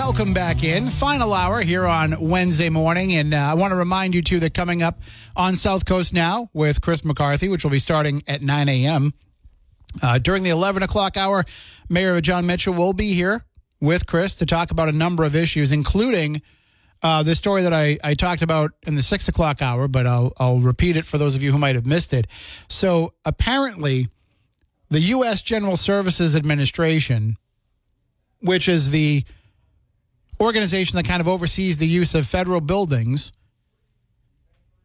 Welcome back in. Final hour here on Wednesday morning. And uh, I want to remind you, too, that coming up on South Coast Now with Chris McCarthy, which will be starting at 9 a.m. Uh, during the 11 o'clock hour, Mayor John Mitchell will be here with Chris to talk about a number of issues, including uh, the story that I, I talked about in the 6 o'clock hour, but I'll, I'll repeat it for those of you who might have missed it. So apparently, the U.S. General Services Administration, which is the organization that kind of oversees the use of federal buildings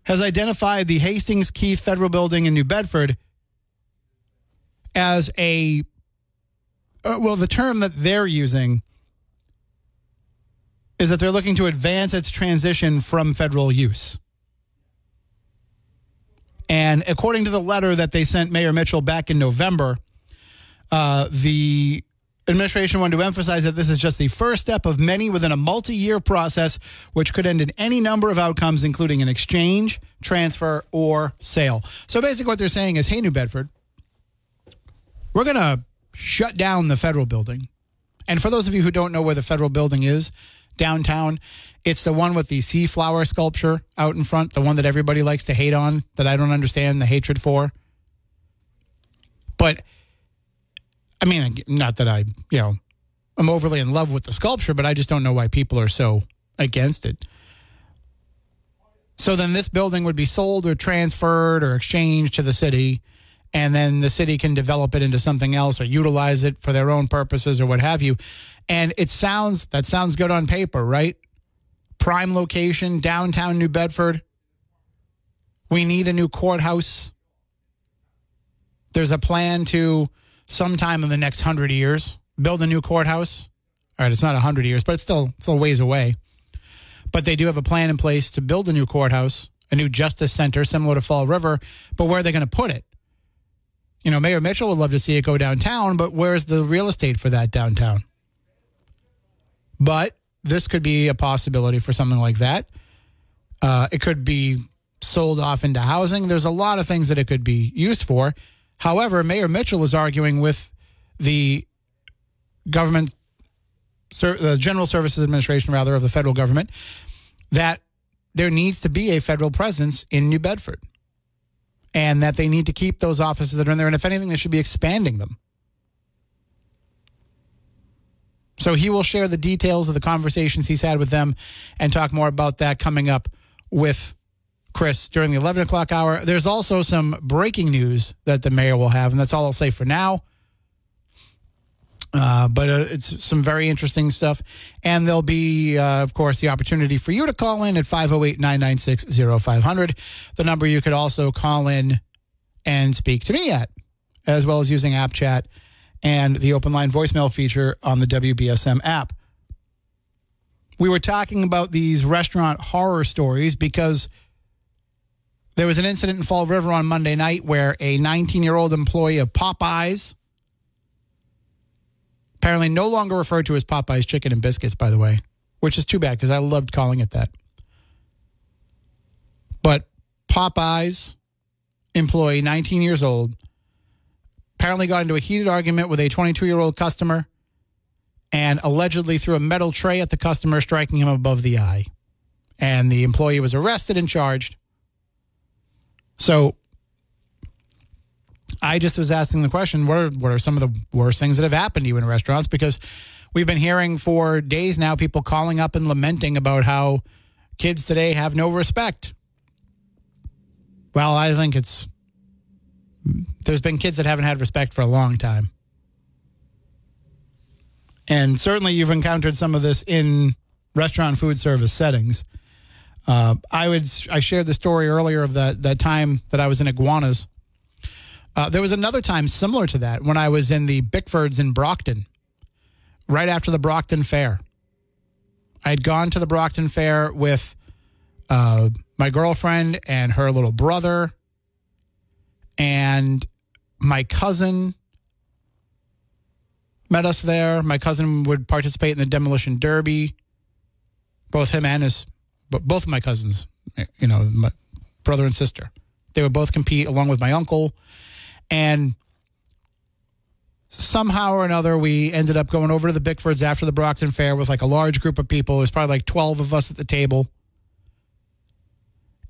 has identified the Hastings Keith Federal Building in New Bedford as a uh, well the term that they're using is that they're looking to advance its transition from federal use. And according to the letter that they sent Mayor Mitchell back in November, uh, the administration wanted to emphasize that this is just the first step of many within a multi year process, which could end in any number of outcomes, including an exchange, transfer, or sale. So basically, what they're saying is hey, New Bedford, we're going to shut down the federal building. And for those of you who don't know where the federal building is, downtown, it's the one with the sea flower sculpture out in front, the one that everybody likes to hate on, that I don't understand the hatred for. But I mean, not that I, you know, I'm overly in love with the sculpture, but I just don't know why people are so against it. So then this building would be sold or transferred or exchanged to the city, and then the city can develop it into something else or utilize it for their own purposes or what have you. And it sounds that sounds good on paper, right? Prime location, downtown New Bedford. We need a new courthouse. There's a plan to sometime in the next hundred years build a new courthouse. All right, it's not hundred years, but it's still a ways away. But they do have a plan in place to build a new courthouse, a new justice center similar to Fall River. But where are they going to put it? You know, Mayor Mitchell would love to see it go downtown, but where's the real estate for that downtown? But this could be a possibility for something like that. Uh, it could be sold off into housing. There's a lot of things that it could be used for. However, Mayor Mitchell is arguing with the government, the General Services Administration, rather, of the federal government, that there needs to be a federal presence in New Bedford and that they need to keep those offices that are in there. And if anything, they should be expanding them. So he will share the details of the conversations he's had with them and talk more about that coming up with Chris during the 11 o'clock hour. There's also some breaking news that the mayor will have, and that's all I'll say for now. Uh, but uh, it's some very interesting stuff. And there'll be, uh, of course, the opportunity for you to call in at 508 996 0500. The number you could also call in and speak to me at, as well as using app chat and the open line voicemail feature on the WBSM app. We were talking about these restaurant horror stories because there was an incident in Fall River on Monday night where a 19 year old employee of Popeyes, apparently no longer referred to as Popeyes Chicken and Biscuits, by the way, which is too bad because I loved calling it that. But Popeyes employee, 19 years old, apparently got into a heated argument with a 22 year old customer and allegedly threw a metal tray at the customer, striking him above the eye. and the employee was arrested and charged. So I just was asking the question: What are what are some of the worst things that have happened to you in restaurants? Because we've been hearing for days now people calling up and lamenting about how kids today have no respect. Well, I think it's there's been kids that haven't had respect for a long time. And certainly you've encountered some of this in restaurant food service settings. Uh, I would I shared the story earlier of that that time that I was in iguanas. Uh, there was another time similar to that when I was in the Bickfords in Brockton, right after the Brockton Fair. I had gone to the Brockton Fair with uh, my girlfriend and her little brother and my cousin met us there. My cousin would participate in the demolition derby. Both him and his, both of my cousins, you know, my brother and sister, they would both compete along with my uncle, and somehow or another we ended up going over to the Bickfords after the Brockton Fair with like a large group of people. It was probably like twelve of us at the table,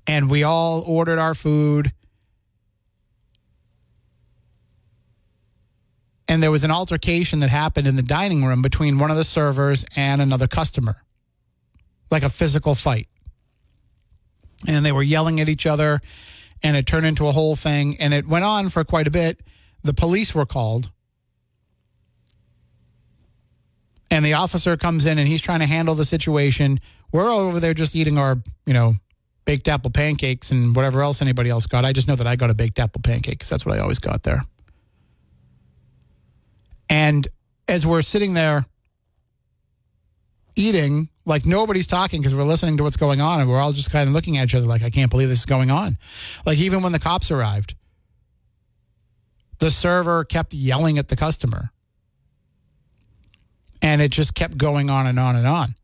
and we all ordered our food. And there was an altercation that happened in the dining room between one of the servers and another customer, like a physical fight. And they were yelling at each other, and it turned into a whole thing, and it went on for quite a bit. The police were called. And the officer comes in and he's trying to handle the situation. We're over there just eating our, you know, baked apple pancakes and whatever else anybody else got. I just know that I got a baked apple pancake because that's what I always got there. And as we're sitting there eating, like nobody's talking because we're listening to what's going on and we're all just kind of looking at each other like, I can't believe this is going on. Like, even when the cops arrived, the server kept yelling at the customer. And it just kept going on and on and on.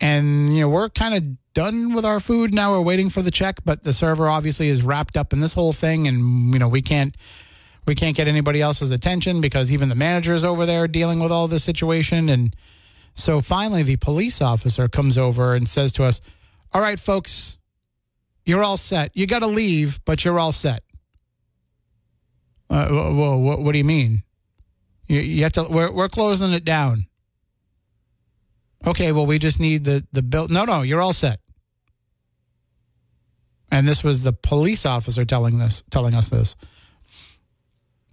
And, you know, we're kind of done with our food. Now we're waiting for the check, but the server obviously is wrapped up in this whole thing. And, you know, we can't we can't get anybody else's attention because even the manager is over there dealing with all this situation. And so finally, the police officer comes over and says to us, All right, folks, you're all set. You got to leave, but you're all set. Uh, what, what, do you mean? You, you have to. We're, we're closing it down. Okay, well, we just need the the bill. No, no, you're all set. And this was the police officer telling this, telling us this.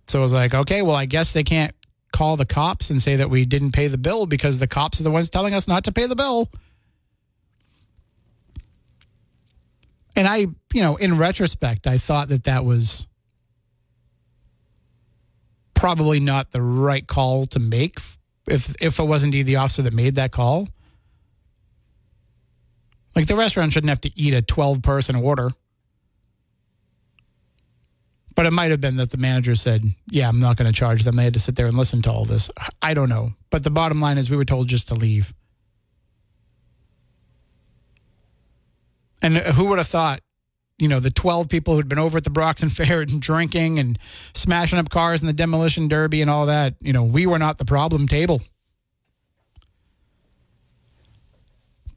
So I was like, okay, well, I guess they can't call the cops and say that we didn't pay the bill because the cops are the ones telling us not to pay the bill. And I, you know, in retrospect, I thought that that was probably not the right call to make if if it was indeed the officer that made that call. Like the restaurant shouldn't have to eat a 12 person order. But it might have been that the manager said, "Yeah, I'm not going to charge them." They had to sit there and listen to all this. I don't know, but the bottom line is we were told just to leave. And who would have thought, you know, the 12 people who'd been over at the Brockton Fair and drinking and smashing up cars in the demolition derby and all that, you know, we were not the problem table.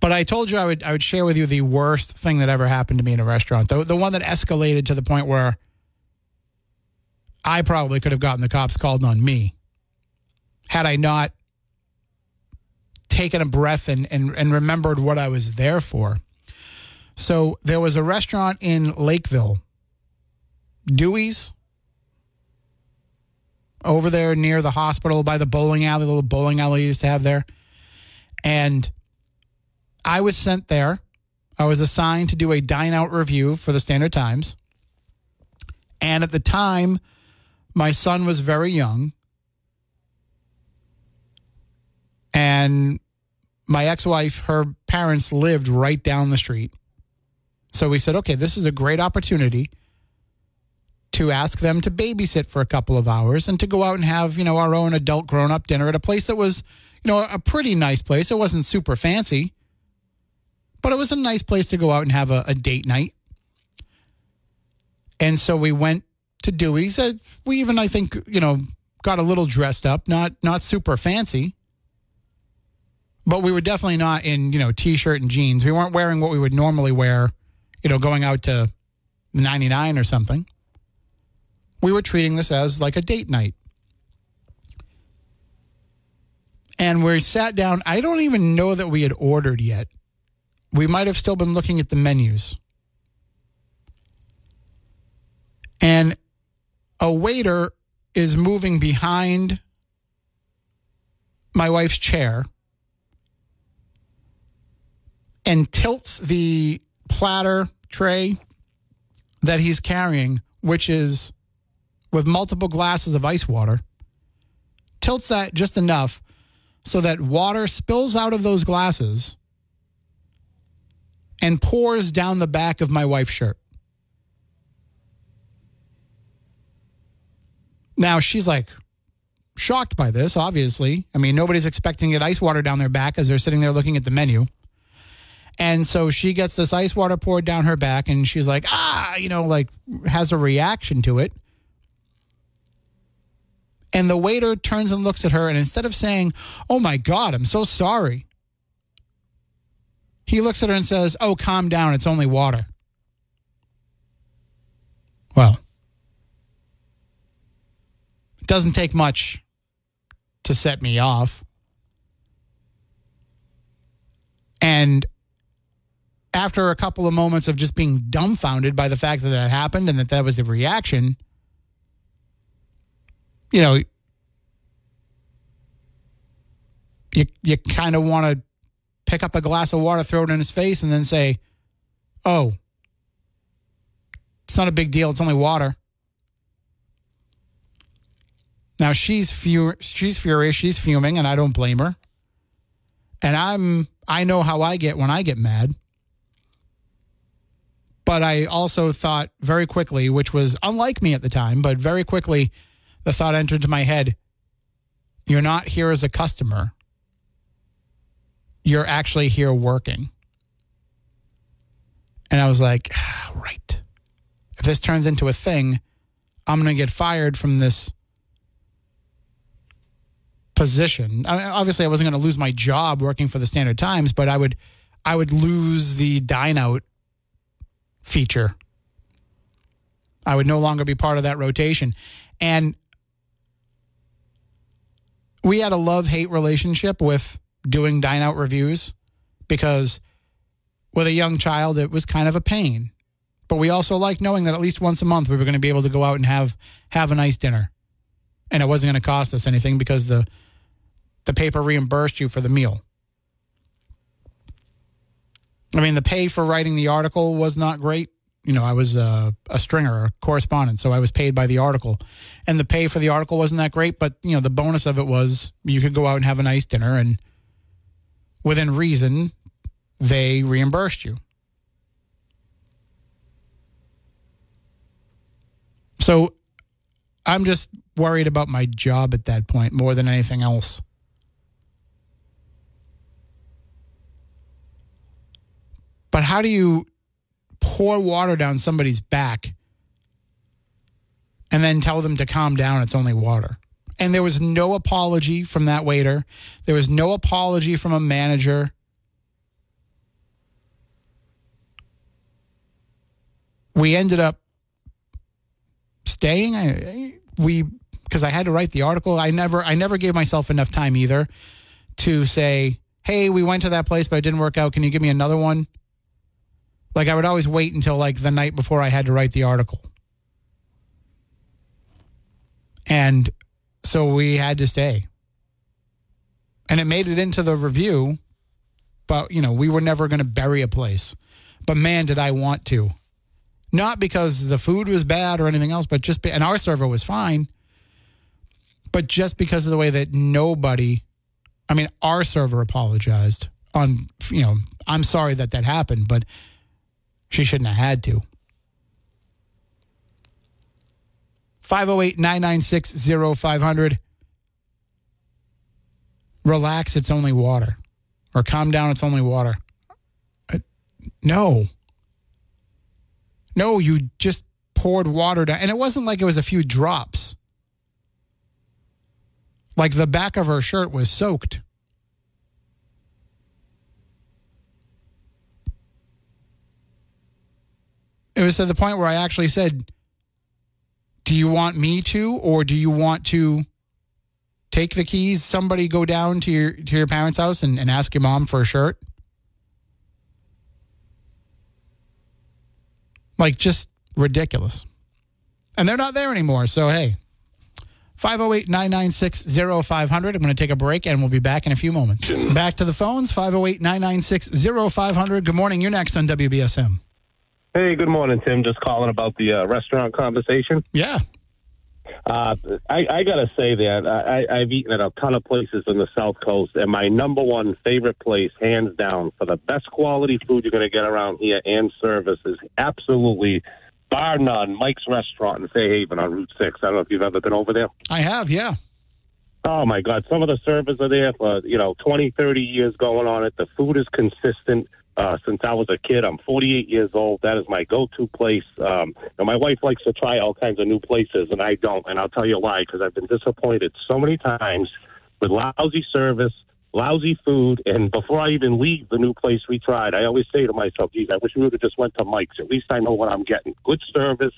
But I told you I would I would share with you the worst thing that ever happened to me in a restaurant. The the one that escalated to the point where I probably could have gotten the cops called on me had I not taken a breath and, and, and remembered what I was there for. So there was a restaurant in Lakeville, Dewey's, over there near the hospital by the bowling alley, the little bowling alley used to have there. And I was sent there. I was assigned to do a dine out review for the Standard Times. And at the time, my son was very young. And my ex wife, her parents lived right down the street. So we said, okay, this is a great opportunity to ask them to babysit for a couple of hours and to go out and have, you know, our own adult grown up dinner at a place that was, you know, a pretty nice place. It wasn't super fancy, but it was a nice place to go out and have a, a date night. And so we went to Dewey's. Uh, we even, I think, you know, got a little dressed up, not not super fancy, but we were definitely not in, you know, t-shirt and jeans. We weren't wearing what we would normally wear, you know, going out to 99 or something. We were treating this as like a date night. And we sat down. I don't even know that we had ordered yet. We might have still been looking at the menus. And a waiter is moving behind my wife's chair and tilts the platter tray that he's carrying, which is with multiple glasses of ice water, tilts that just enough so that water spills out of those glasses and pours down the back of my wife's shirt. Now she's like shocked by this, obviously. I mean, nobody's expecting to get ice water down their back as they're sitting there looking at the menu. And so she gets this ice water poured down her back and she's like, ah, you know, like has a reaction to it. And the waiter turns and looks at her, and instead of saying, Oh my God, I'm so sorry, he looks at her and says, Oh, calm down. It's only water. Well, doesn't take much to set me off. And after a couple of moments of just being dumbfounded by the fact that that happened and that that was the reaction, you know, you you kind of want to pick up a glass of water, throw it in his face, and then say, "Oh, it's not a big deal. It's only water." Now she's fu- she's furious. She's fuming, and I don't blame her. And I'm I know how I get when I get mad. But I also thought very quickly, which was unlike me at the time, but very quickly, the thought entered into my head you're not here as a customer, you're actually here working. And I was like, ah, right. If this turns into a thing, I'm going to get fired from this position. I mean, obviously, I wasn't going to lose my job working for the Standard Times, but I would, I would lose the dine out feature. I would no longer be part of that rotation. And we had a love hate relationship with doing dine out reviews because with a young child, it was kind of a pain. But we also liked knowing that at least once a month we were going to be able to go out and have have a nice dinner. And it wasn't going to cost us anything because the the paper reimbursed you for the meal. I mean, the pay for writing the article was not great. You know, I was a, a stringer, a correspondent, so I was paid by the article. And the pay for the article wasn't that great, but, you know, the bonus of it was you could go out and have a nice dinner, and within reason, they reimbursed you. So I'm just worried about my job at that point more than anything else. But how do you pour water down somebody's back and then tell them to calm down? It's only water. And there was no apology from that waiter. There was no apology from a manager. We ended up staying. I, we because I had to write the article. I never I never gave myself enough time either to say, "Hey, we went to that place, but it didn't work out. Can you give me another one?" Like I would always wait until like the night before I had to write the article. And so we had to stay. And it made it into the review, but you know, we were never going to bury a place. But man, did I want to. Not because the food was bad or anything else, but just be, and our server was fine. But just because of the way that nobody I mean, our server apologized on, you know, I'm sorry that that happened, but she shouldn't have had to. 508 996 0500. Relax, it's only water. Or calm down, it's only water. Uh, no. No, you just poured water down. And it wasn't like it was a few drops. Like the back of her shirt was soaked. It was to the point where I actually said, "Do you want me to, or do you want to take the keys? Somebody go down to your to your parents' house and, and ask your mom for a shirt." Like just ridiculous. And they're not there anymore. So hey, 508 996 0500. I'm going to take a break and we'll be back in a few moments. Back to the phones 508 996 0500. Good morning. You're next on WBSM. Hey, good morning, Tim. Just calling about the uh, restaurant conversation. Yeah. Uh, I, I got to say that I, I've eaten at a ton of places in the South Coast, and my number one favorite place, hands down, for the best quality food you're going to get around here and service is absolutely, bar none, Mike's Restaurant in Fairhaven on Route 6. I don't know if you've ever been over there. I have, yeah. Oh, my God. Some of the servers are there for, you know, 20, 30 years going on it. The food is consistent uh, since I was a kid. I'm 48 years old. That is my go-to place. Um, and my wife likes to try all kinds of new places, and I don't. And I'll tell you why, because I've been disappointed so many times with lousy service, lousy food, and before I even leave the new place we tried, I always say to myself, geez, I wish we would have just went to Mike's. At least I know what I'm getting. Good service,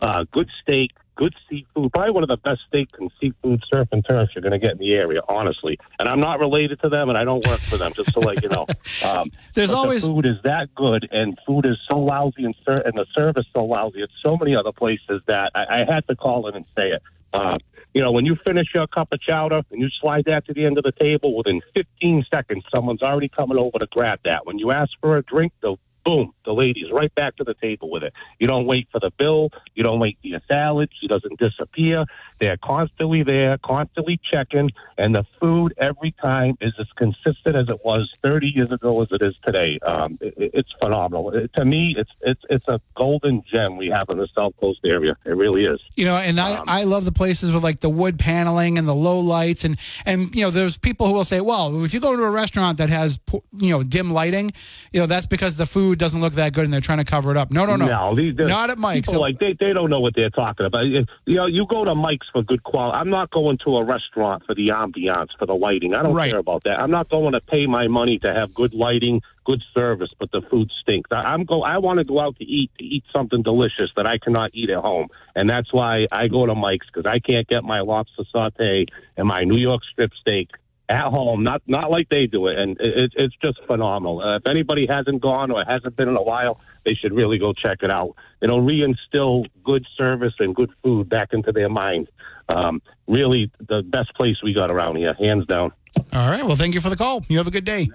uh, good steak, good seafood. Probably one of the best steak and seafood surf and turfs you're going to get in the area, honestly. And I'm not related to them, and I don't work for them, just to let you know. Um, There's always the food is that good, and food is so lousy, and, ser- and the service so lousy. It's so many other places that I, I had to call in and say it. Uh, you know, when you finish your cup of chowder and you slide that to the end of the table, within 15 seconds, someone's already coming over to grab that. When you ask for a drink, they'll boom, the lady's right back to the table with it. You don't wait for the bill. You don't wait for your salad. She doesn't disappear. They're constantly there, constantly checking, and the food every time is as consistent as it was 30 years ago as it is today. Um, it, it's phenomenal. It, to me, it's it's it's a golden gem we have in the South Coast area. It really is. You know, and I, I love the places with like the wood paneling and the low lights and and you know, there's people who will say, well, if you go to a restaurant that has you know dim lighting, you know, that's because the food doesn't look that good and they're trying to cover it up. No, no, no, No, these, not at Mike's. People like they, they don't know what they're talking about. You know, you go to Mike's for good quality. I'm not going to a restaurant for the ambiance, for the lighting. I don't Right. care about that. I'm not going to pay my money to have good lighting, good service, but the food stinks. I, I'm go. I want to go out to eat to eat something delicious that I cannot eat at home, and that's why I go to Mike's because I can't get my lobster saute and my New York strip steak at home, not not like they do it, and it, it's just phenomenal. Uh, if anybody hasn't gone or hasn't been in a while, they should really go check it out. It'll reinstill good service and good food back into their mind. Um, really, the best place we got around here, hands down. All right. Well, thank you for the call. You have a good day.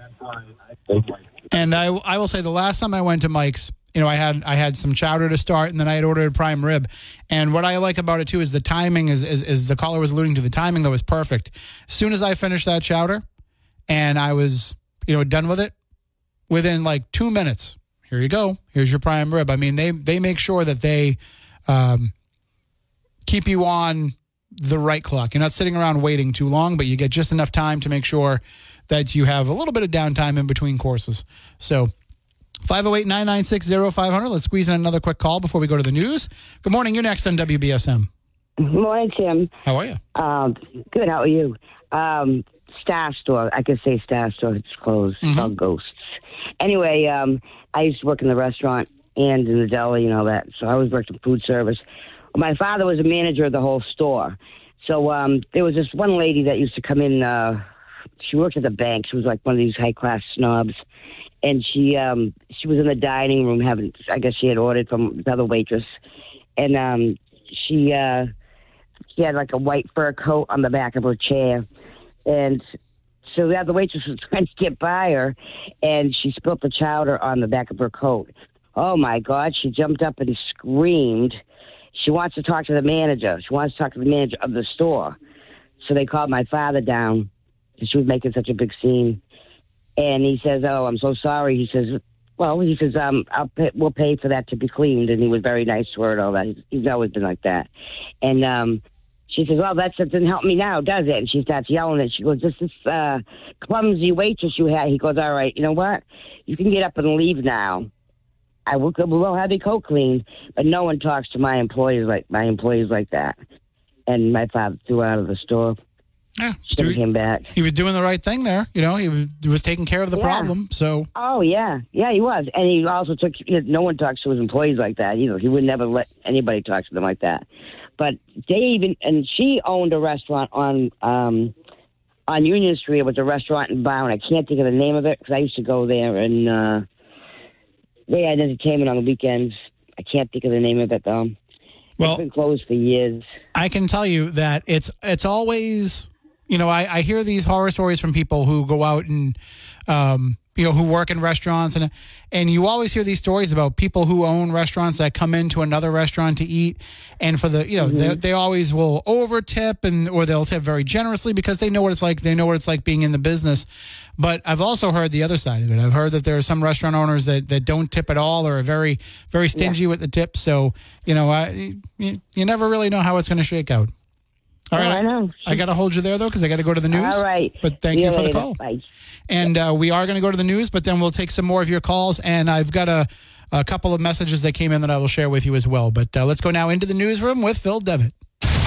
Thank you. And I, I will say the last time I went to Mike's, you know, I had I had some chowder to start, and then I had ordered prime rib. And what I like about it too is the timing is is, is the caller was alluding to the timing that was perfect. As soon as I finished that chowder, and I was you know done with it, within like two minutes, here you go. Here's your prime rib. I mean, they they make sure that they um, keep you on the right clock. You're not sitting around waiting too long, but you get just enough time to make sure that you have a little bit of downtime in between courses. So 508 996 0500. Let's squeeze in another quick call before we go to the news. Good morning. You're next on WBSM. Morning, Tim. How are you? Um, good. How are you? Um, Star Store. I could say Star Store. It's closed. It's called Ghosts. Anyway, um, I used to work in the restaurant and in the deli and all that. So I always worked in food service. My father was a manager of the whole store. So um, there was this one lady that used to come in. Uh, she worked at the bank. She was like one of these high class snobs. And she um, she was in the dining room having. I guess she had ordered from the other waitress, and um, she. Uh, she had like a white fur coat on the back of her chair. And so the other waitress was trying to get by her, and she spilled the chowder on the back of her coat. Oh my God, she jumped up and screamed. She wants to talk to the manager. She wants to talk to the manager of the store. So they called my father down because she was making such a big scene. And he says, "Oh, I'm so sorry." He says, "Well, he says, um, I'll pay, we'll pay for that to be cleaned." And he was very nice to her and all that. He's, he's always been like that. And um, she says, "Well, that doesn't help me now, does it?" And she starts yelling. And she goes, "This is uh, clumsy waitress you had." He goes, "All right, you know what? You can get up and leave now. I will, will have your coat cleaned, but no one talks to my employees like my employees like that." And my father threw out of the store. Yeah, dude, came back. he was doing the right thing there. You know, he was, he was taking care of the Yeah. problem. So Oh yeah, yeah, he was, and he also took. You know, no one talks to his employees like that. You know, he would never let anybody talk to them like that. But they even and she owned a restaurant on um, on Union Street. It was a restaurant in Bound. I can't think of the name of it because I used to go there, and uh, they had entertainment on the weekends. I can't think of the name of it though. Well- it's been closed for years. I can tell you that it's it's always you know I, I hear these horror stories from people who go out and um, you know who work in restaurants and and you always hear these stories about people who own restaurants that come into another restaurant to eat and for the you know they, they always will over tip and or they'll tip very generously because they know what it's like they know what it's like being in the business. But I've also heard the other side of it. I've heard that there are some restaurant owners that, that don't tip at all or are very very stingy with the tips so you know I you, you never really know how it's going to shake out all Oh, I know. I got to hold you there though because I got to go to the news. All right. But thank See you for the call. Bye. And uh, we are going to go to the news, but then we'll take some more of your calls. And I've got a, a couple of messages that came in that I will share with you as well. But uh, let's go now into the newsroom with Phil Devitt.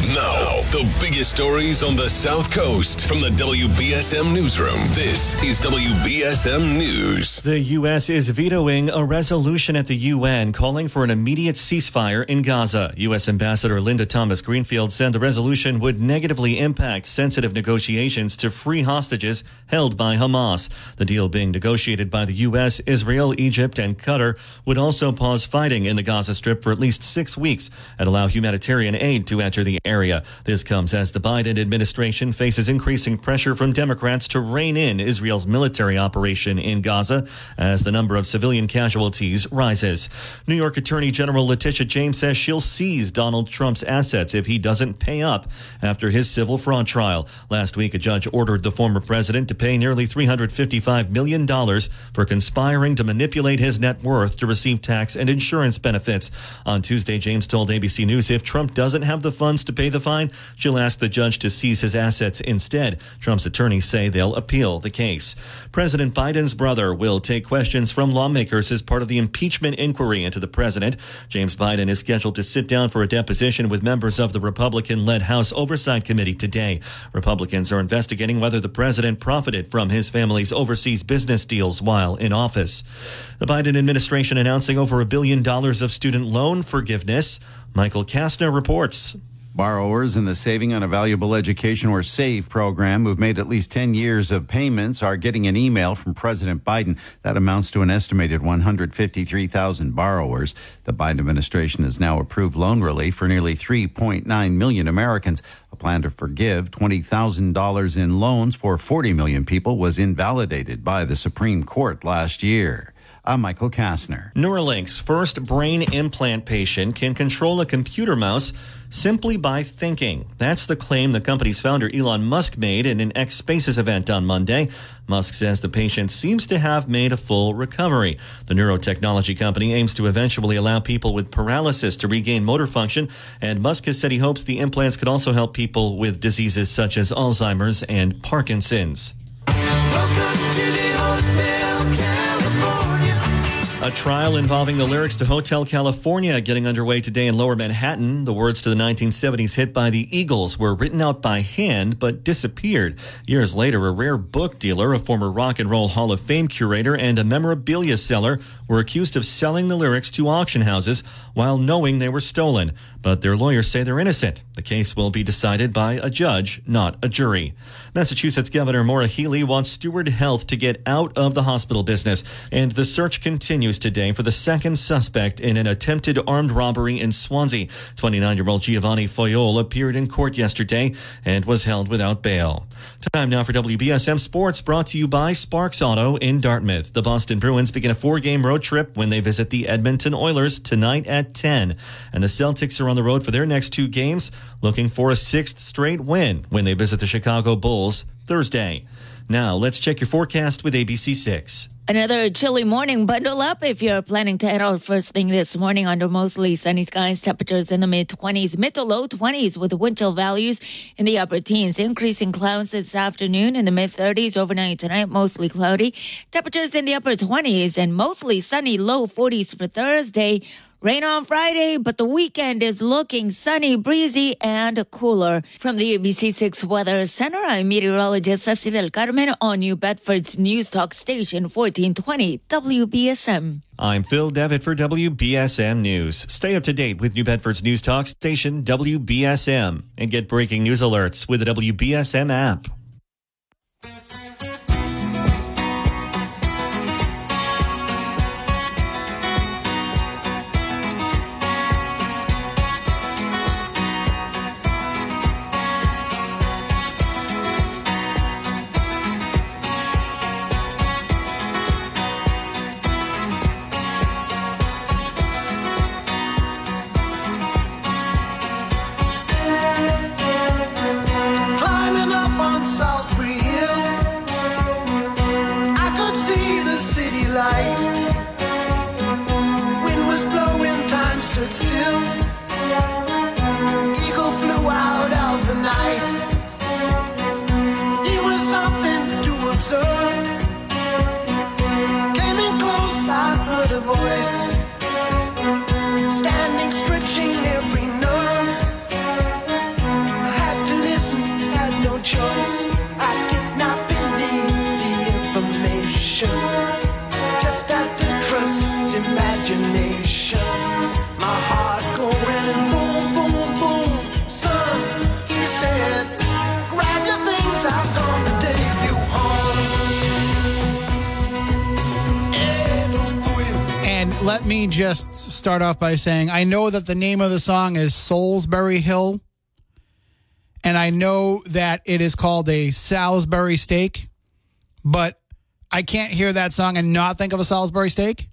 Now, the biggest stories on the South Coast from the WBSM Newsroom. This is WBSM News. The U.S. is vetoing a resolution at the UN calling for an immediate ceasefire in Gaza. U.S. Ambassador Linda Thomas Greenfield said the resolution would negatively impact sensitive negotiations to free hostages held by Hamas. The deal being negotiated by the U.S., Israel, Egypt, and Qatar would also pause fighting in the Gaza Strip for at least six weeks and allow humanitarian aid to enter the area. This comes as the Biden administration faces increasing pressure from Democrats to rein in Israel's military operation in Gaza as the number of civilian casualties rises. New York Attorney General Letitia James says she'll seize Donald Trump's assets if he doesn't pay up after his civil fraud trial. Last week, a judge ordered the former president to pay nearly $355 million for conspiring to manipulate his net worth to receive tax and insurance benefits. On Tuesday, James told ABC News if Trump doesn't have the funds to pay the fine, she'll ask the judge to seize his assets instead. Trump's attorneys say they'll appeal the case. President Biden's brother will take questions from lawmakers as part of the impeachment inquiry into the president. James Biden is scheduled to sit down for a deposition with members of the Republican led House Oversight Committee today. Republicans are investigating whether the president profited from his family's overseas business deals while in office. The Biden administration announcing over a billion dollars of student loan forgiveness. Michael Kastner reports. Borrowers in the Saving on a Valuable Education or SAVE program who've made at least 10 years of payments are getting an email from President Biden. That amounts to an estimated 153,000 borrowers. The Biden administration has now approved loan relief for nearly 3.9 million Americans. A plan to forgive $20,000 in loans for 40 million people was invalidated by the Supreme Court last year. I'm Michael Kastner. Neuralink's first brain implant patient can control a computer mouse simply by thinking. That's the claim the company's founder Elon Musk made in an X Spaces event on Monday. Musk says the patient seems to have made a full recovery. The neurotechnology company aims to eventually allow people with paralysis to regain motor function, and Musk has said he hopes the implants could also help people with diseases such as Alzheimer's and Parkinson's. A trial involving the lyrics to Hotel California getting underway today in lower Manhattan. The words to the 1970s hit by the Eagles were written out by hand but disappeared. Years later, a rare book dealer, a former Rock and Roll Hall of Fame curator, and a memorabilia seller were accused of selling the lyrics to auction houses while knowing they were stolen. But their lawyers say they're innocent. The case will be decided by a judge, not a jury. Massachusetts Governor Maura Healey wants Steward Health to get out of the hospital business, and the search continues today for the second suspect in an attempted armed robbery in Swansea. 29 year old Giovanni Foyol appeared in court yesterday and was held without bail. Time now for WBSM Sports, brought to you by Sparks Auto in Dartmouth. The Boston Bruins begin a four game road trip when they visit the Edmonton Oilers tonight at 10. And the Celtics are on the road for their next two games, looking for a sixth straight win when they visit the Chicago Bulls Thursday. Now, let's check your forecast with ABC6. Another chilly morning. Bundle up if you're planning to head out first thing this morning under mostly sunny skies. Temperatures in the mid 20s, mid to low 20s with wind chill values in the upper teens. Increasing clouds this afternoon in the mid 30s. Overnight tonight, mostly cloudy. Temperatures in the upper 20s and mostly sunny, low 40s for Thursday. Rain on Friday, but the weekend is looking sunny, breezy, and cooler. From the ABC6 Weather Center, I'm meteorologist Ceci del Carmen on New Bedford's News Talk Station 1420 WBSM. I'm Phil Devitt for WBSM News. Stay up to date with New Bedford's News Talk Station WBSM and get breaking news alerts with the WBSM app. Me just start off by saying I know that the name of the song is Solsbury Hill. And I know that it is called a Salisbury steak, but I can't hear that song and not think of a Salisbury steak.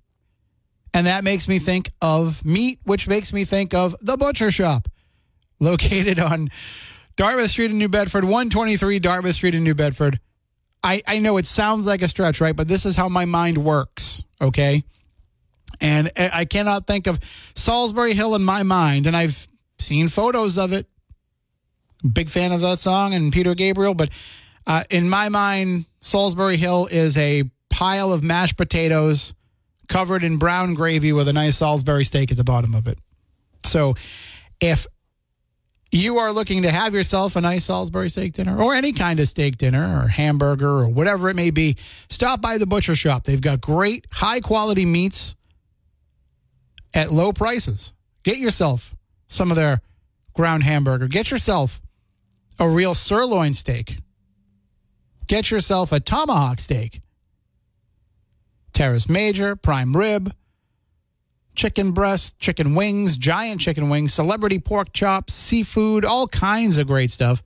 And that makes me think of meat, which makes me think of the butcher shop located on Dartmouth Street in New Bedford, 123 Dartmouth Street in New Bedford. I, I know it sounds like a stretch, right? But this is how my mind works, okay? And I I cannot think of Solsbury Hill in my mind, and I've seen photos of it. Big fan of that song and Peter Gabriel, but uh, in my mind, Salisbury Hill is a pile of mashed potatoes covered in brown gravy with a nice Salisbury steak at the bottom of it. So if you are looking to have yourself a nice Salisbury steak dinner or any kind of steak dinner or hamburger or whatever it may be, stop by the butcher shop. They've got great, high quality meats at low prices. Get yourself some of their ground hamburger. Get yourself a real sirloin steak. Get yourself a tomahawk steak. Teres Major, prime rib, chicken breast, chicken wings, giant chicken wings, celebrity pork chops, seafood, all kinds of great stuff.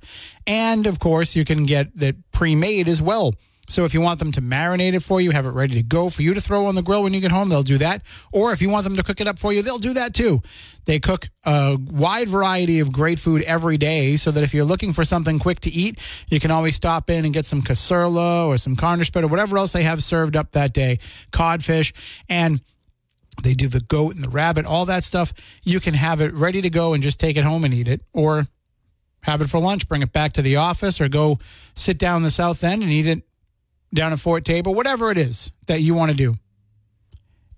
And of course, you can get that pre made as well. So if you want them to marinate it for you, have it ready to go for you to throw on the grill when you get home, they'll do that. Or if you want them to cook it up for you, they'll do that too. They cook a wide variety of great food every day so that if you're looking for something quick to eat, you can always stop in and get some cacoila or some cornish bread or whatever else they have served up that day, codfish. And they do the goat and the rabbit, all that stuff. You can have it ready to go and just take it home and eat it, or have it for lunch, bring it back to the office, or go sit down in the south end and eat it down at Fort Taber, whatever it is that you want to do.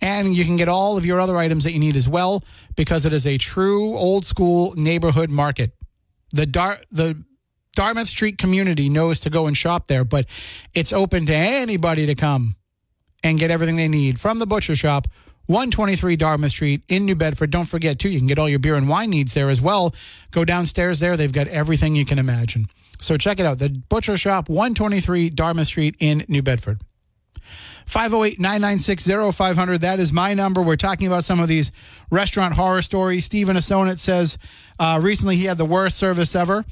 And you can get all of your other items that you need as well because it is a true old school neighborhood market. The Dar- the Dartmouth Street community knows to go and shop there, but it's open to anybody to come and get everything they need from the butcher shop 123 Dartmouth Street in New Bedford. Don't forget, too, you can get all your beer and wine needs there as well. Go downstairs there. They've got everything you can imagine. So check it out. The Butcher Shop, 123 Dartmouth Street in New Bedford. 508 996 0500. That is my number. We're talking about some of these restaurant horror stories. Stephen Asonit says uh, recently he had the worst service ever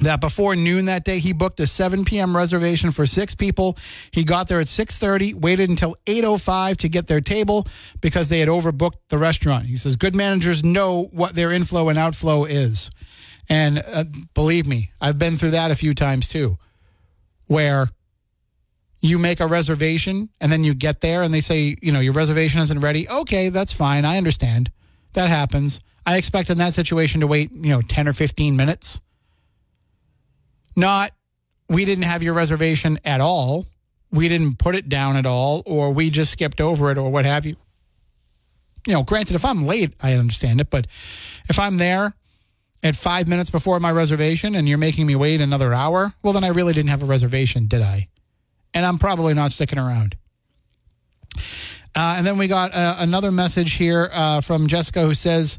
that before noon that day he booked a 7 p.m. reservation for six people. He got there at 6:30, waited until 8:05 to get their table because they had overbooked the restaurant. He says good managers know what their inflow and outflow is. And uh, believe me, I've been through that a few times too where you make a reservation and then you get there and they say, you know, your reservation isn't ready. Okay, that's fine. I understand. That happens. I expect in that situation to wait, you know, 10 or 15 minutes. Not, we didn't have your reservation at all. We didn't put it down at all, or we just skipped over it, or what have you. you know, granted, if I'm late, I understand it, but if I'm there at five minutes before my reservation and you're making me wait another hour, well, then I really didn't have a reservation, did I? And I'm probably not sticking around. Uh, and then we got uh, another message here uh, from Jessica who says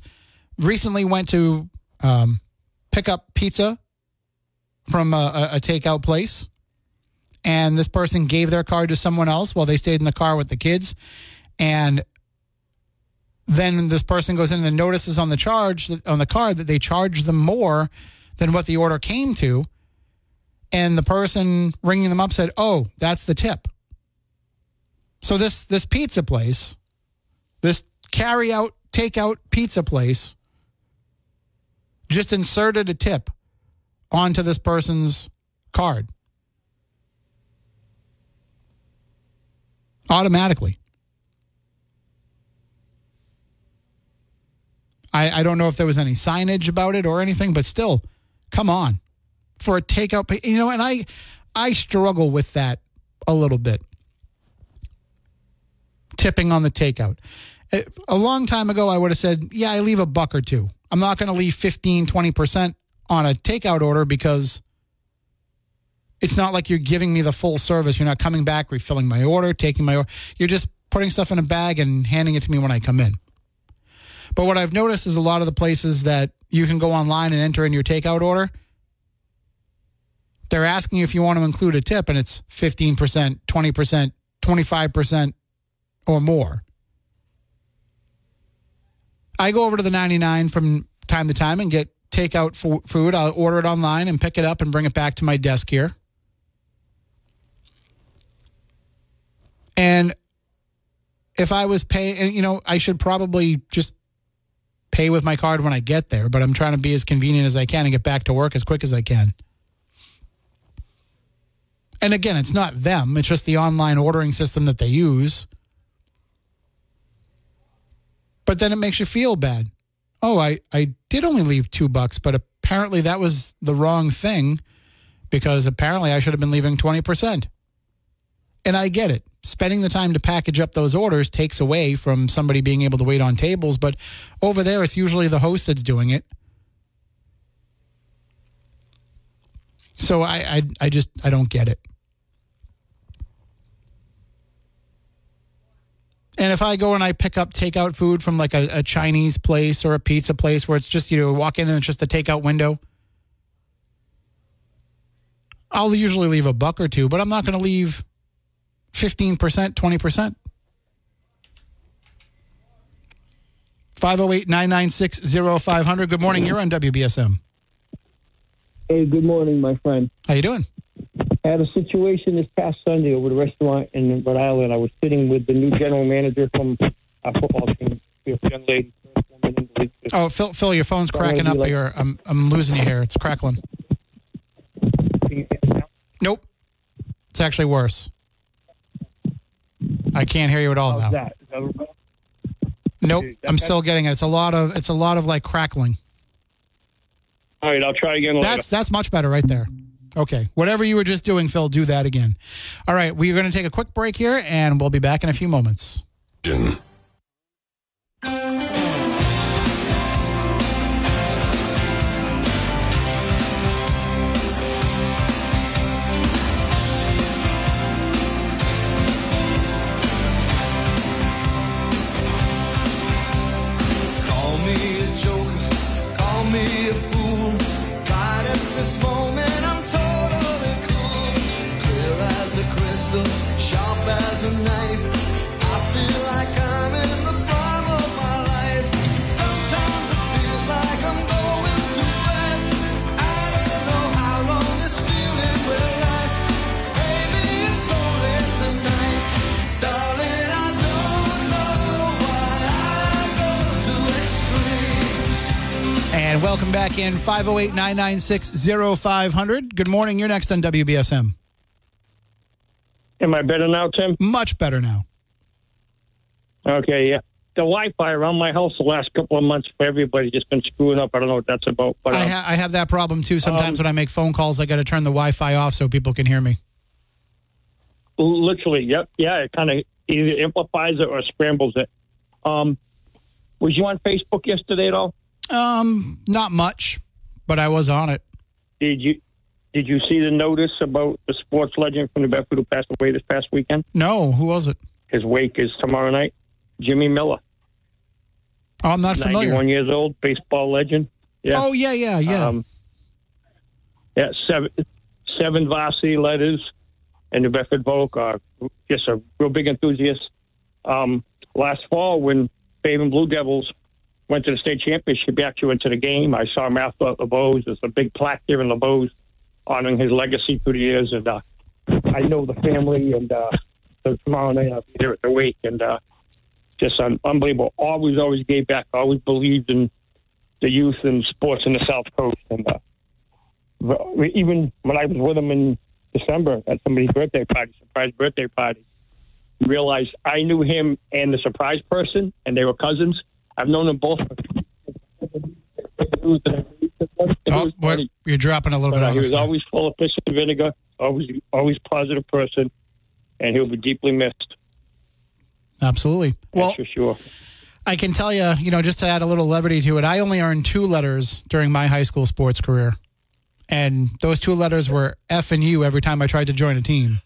recently went to um, pick up pizza from a, a, a takeout place, and this person gave their card to someone else while they stayed in the car with the kids, and then this person goes in and notices on the charge on the card that they charged them more than what the order came to, and the person ringing them up said, "Oh, that's the tip." So this this pizza place, this carry out takeout pizza place, just inserted a tip onto this person's card automatically. I, I don't know if there was any signage about it or anything, but still, come on. For a takeout, you know, and I I struggle with that a little bit. Tipping on the takeout. Uh, A long time ago, I would have said, yeah, I leave a buck or two. I'm not going to leave 15, 20% on a takeout order because it's not like you're giving me the full service. You're not coming back, refilling my order, taking my order. You're just putting stuff in a bag and handing it to me when I come in. But what I've noticed is a lot of the places that you can go online and enter in your takeout order, they're asking you if you want to include a tip, and it's 15%, 20%, 25%, or more. I go over to the 99 from time to time and get takeout fo- food. I'll order it online and pick it up and bring it back to my desk here. And if I was paying, you know, I should probably just pay with my card when I get there, but I'm trying to be as convenient as I can and get back to work as quick as I can. And again, it's not them, it's just the online ordering system that they use. But then it makes you feel bad. Oh, I, I did only leave two bucks, but apparently that was the wrong thing because apparently I should have been leaving 20%. And I get it. Spending the time to package up those orders takes away from somebody being able to wait on tables, but over there it's usually the host that's doing it. So I I, I just I don't get it. And if I go and I pick up takeout food from like a, a Chinese place or a pizza place where it's just, you know, walk in and it's just a takeout window, I'll usually leave a buck or two, but I'm not going to leave 15%, 20%. 508 996 0500. Good morning. You're on WBSM. Hey, good morning, my friend. How you doing? I had a situation this past Sunday over at a restaurant in Rhode Island. I was sitting with the new general manager from our football team, young lady, first woman in the league. Oh, Phil, Phil your phone's So I'm gonna cracking up like- here. I'm, I'm losing you here. It's crackling. Can you hear me now? Nope. It's actually worse. I can't hear you at all How's now. that? Is that Nope. Okay, I'm still getting it. It's a lot of it's a lot of like crackling. All right, I'll try again later. That's that's much better right there. Okay. Whatever you were just doing, Phil, do that again. All right, we're going to take a quick break here and we'll be back in a few moments. And welcome back in 508 996 0500. Good morning. You're next on WBSM. Am I better now, Tim? Much better now. Okay, yeah. The Wi-Fi around my house the last couple of months for everybody just been screwing up. I don't know what that's about, but I, um, ha- I have that problem too. Sometimes Um, when I make phone calls, I got to turn the Wi Fi off so people can hear me. literally, yep, yeah. It kind of either amplifies it or scrambles it. Um, Was you on Facebook yesterday at all? Um, not much, but I was on it. Did you did you see the notice about the sports legend from the Bedford who passed away this past weekend? No, who was it? His wake is tomorrow night. Jimmy Miller, Oh, I'm not familiar. 91 years old, baseball legend. Yeah. Oh yeah, yeah, yeah. Um, yeah, seven seven varsity letters and the Bedford Vogue are just a real big enthusiast. Um, last fall, when Fairhaven Blue Devils went to the state championship, he actually went to the game. I saw him after. There's a big plaque there in LeBeau's honoring his legacy through the years. And uh, I know the family, and uh, so tomorrow night I'll be there at the wake. And uh, just un- unbelievable. Always, always gave back. Always believed in the youth and sports in the South Coast. And uh, even when I was with him in December at somebody's birthday party, surprise birthday party, realized I knew him and the surprise person, and they were cousins. I've known them both. Oh, what- you're dropping a little But, bit uh, he was side. always full of piss and vinegar, always, always positive person, and he'll be deeply missed. Absolutely. Well, That's for sure. I can tell you, you know, just to add a little levity to it, I only earned two letters during my high school sports career. And those two letters were F and U every time I tried to join a team.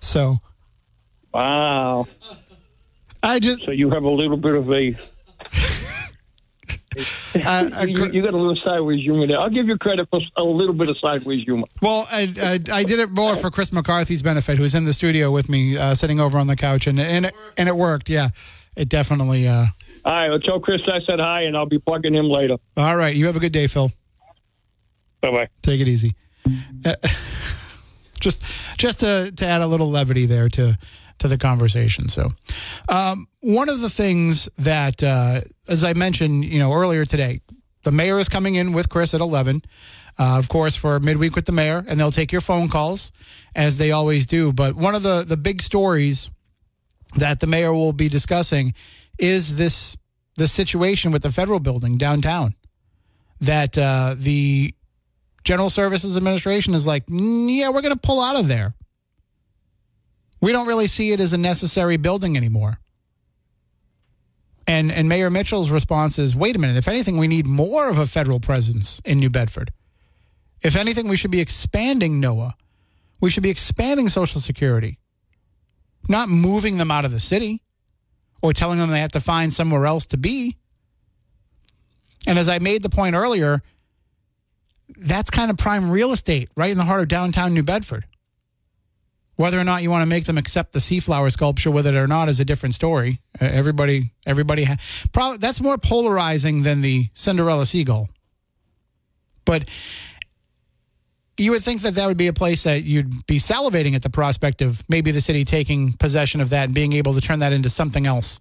So Wow. I just So you have a little bit of a. Uh, uh, you, you got a little sideways humor there. I'll give you credit for a little bit of sideways humor. Well, I, I, I did it more for Chris McCarthy's benefit, who's in the studio with me, uh, sitting over on the couch, and and it, and it worked. Yeah, it definitely. Uh, All right, well, tell Chris I said hi, and I'll be plugging him later. all right, you have a good day, Phil. Bye bye. Take it easy. Just just to, to add a little levity there to to the conversation. So, um, one of the things that, uh, as I mentioned, you know, earlier today, the mayor is coming in with Chris at eleven, uh, of course, for midweek with the mayor, and they'll take your phone calls as they always do. But one of the the big stories that the mayor will be discussing is this the situation with the federal building downtown that uh, the General Services Administration is like, "Mm, yeah, we're going to pull out of there. We don't really see it as a necessary building anymore. And and Mayor Mitchell's response is, wait a minute, if anything, we need more of a federal presence in New Bedford. If anything, we should be expanding NOAA. We should be expanding Social Security, not moving them out of the city or telling them they have to find somewhere else to be. And as I made the point earlier, that's kind of prime real estate right in the heart of downtown New Bedford. Whether or not you want to make them accept the Seaflower sculpture it or not is a different story. Uh, everybody, everybody, ha- probably that's more polarizing than the Cinderella seagull. But you would think that that would be a place that you'd be salivating at the prospect of maybe the city taking possession of that and being able to turn that into something else.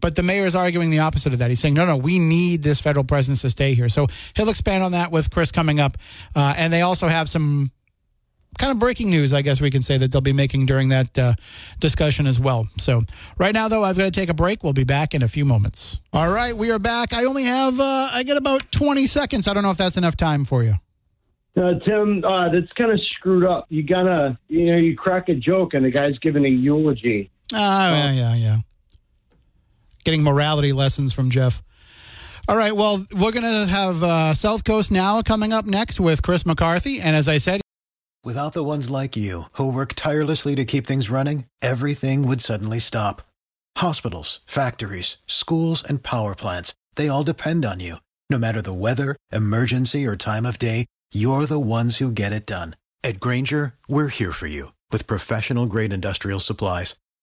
But the mayor is arguing the opposite of that. He's saying, no, no, we need this federal presence to stay here. So he'll expand on that with Chris coming up. Uh, and they also have some kind of breaking news, I guess we can say, that they'll be making during that uh, discussion as well. So right now, though, I've got to take a break. We'll be back in a few moments. All right, we are back. I only have, uh, I get about 20 seconds. I don't know if that's enough time for you. Uh, Tim, uh, that's kind of screwed up. You gotta, you know, you crack a joke and the guy's giving a eulogy. Ah, yeah, yeah, yeah. Getting morality lessons from Jeff. All right, well, we're going to have uh, South Coast Now coming up next with Chris McCarthy. And as I said, Without the ones like you, who work tirelessly to keep things running, everything would suddenly stop. Hospitals, factories, schools, and power plants, they all depend on you. No matter the weather, emergency, or time of day, you're the ones who get it done. At Grainger, we're here for you with professional grade industrial supplies.